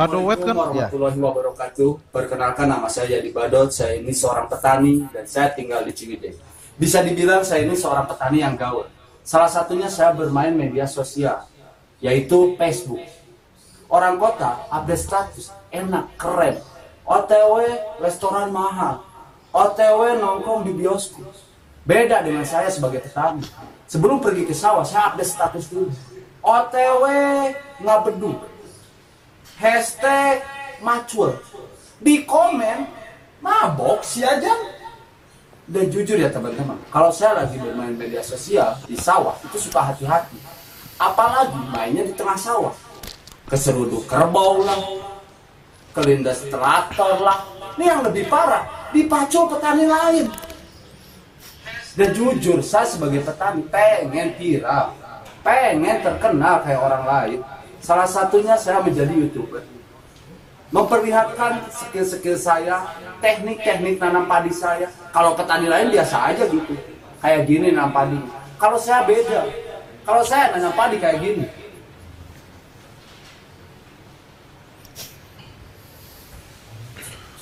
Badowet kan? warahmatullahi wabarakatuh. Perkenalkan nama saya Yadi Badot. Saya ini seorang petani dan saya tinggal di Ciwidey. Bisa dibilang saya ini seorang petani yang gaul. Salah satunya saya bermain media sosial, yaitu Facebook. Orang kota update status enak, keren. OTW restoran mahal. OTW nongkrong di bioskop. Beda dengan saya sebagai petani. Sebelum pergi ke sawah, saya update status dulu. OTW nggak beduk. Hashtag macul. Di komen, mabok si aja. Dan jujur ya teman-teman, kalau saya lagi bermain media sosial di sawah, itu suka hati-hati. Apalagi mainnya di tengah sawah. Keseruduk kerbau lah, kelindas traktor lah. Ini yang lebih parah, dipacul petani lain. Dan jujur, saya sebagai petani pengen viral, pengen terkenal kayak orang lain. Salah satunya saya menjadi youtuber. Memperlihatkan skill-skill saya, teknik-teknik nanam padi saya. Kalau petani lain biasa aja gitu. Kayak gini nanam padi. Kalau saya beda. Kalau saya nanam padi kayak gini.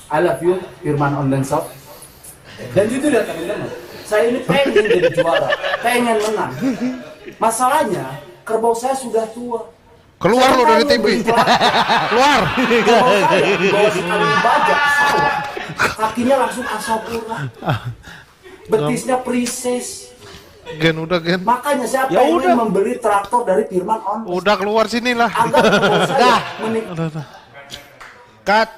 I love you, Firman Online Shop. Dan jujur ya teman-teman, saya ini pengen jadi juara, pengen menang. Masalahnya, kerbau saya sudah tua. Keluar lo dari TV. Keluar. Kakinya langsung asap urat. Betisnya prises. Gen udah gen. Makanya saya Ya udah. membeli traktor dari Firman On. Udah keluar sini lah. Udah. Cut.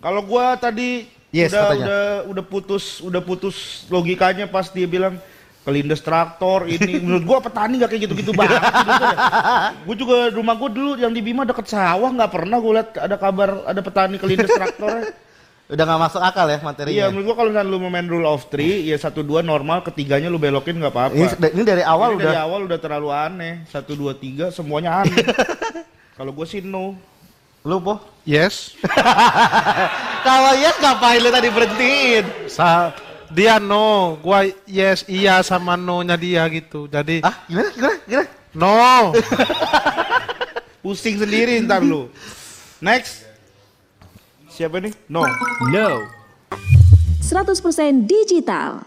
Kalau gua tadi Yes, udah, katanya. udah udah putus udah putus logikanya pas dia bilang kelindes traktor ini. Menurut gua petani nggak kayak gitu-gitu banget gue juga rumah gua dulu yang di Bima deket sawah nggak pernah gue lihat ada kabar ada petani kelindes traktor. Udah nggak masuk akal ya materinya. iya menurut gua kalau misalnya lu mau main rule of three ya satu dua normal ketiganya lu belokin nggak apa-apa. Ini, ini dari awal Ini udah. dari awal udah terlalu aneh. Satu dua tiga semuanya aneh. Kalau gue sih no. Lu po. Yes. Kalau yes ngapain lu tadi berhentiin? Sa dia no, gua yes iya sama no-nya dia gitu. Jadi Ah, gimana? Gimana? Gimana? no. pusing sendiri ntar lu next siapa nih no No. 100% digital.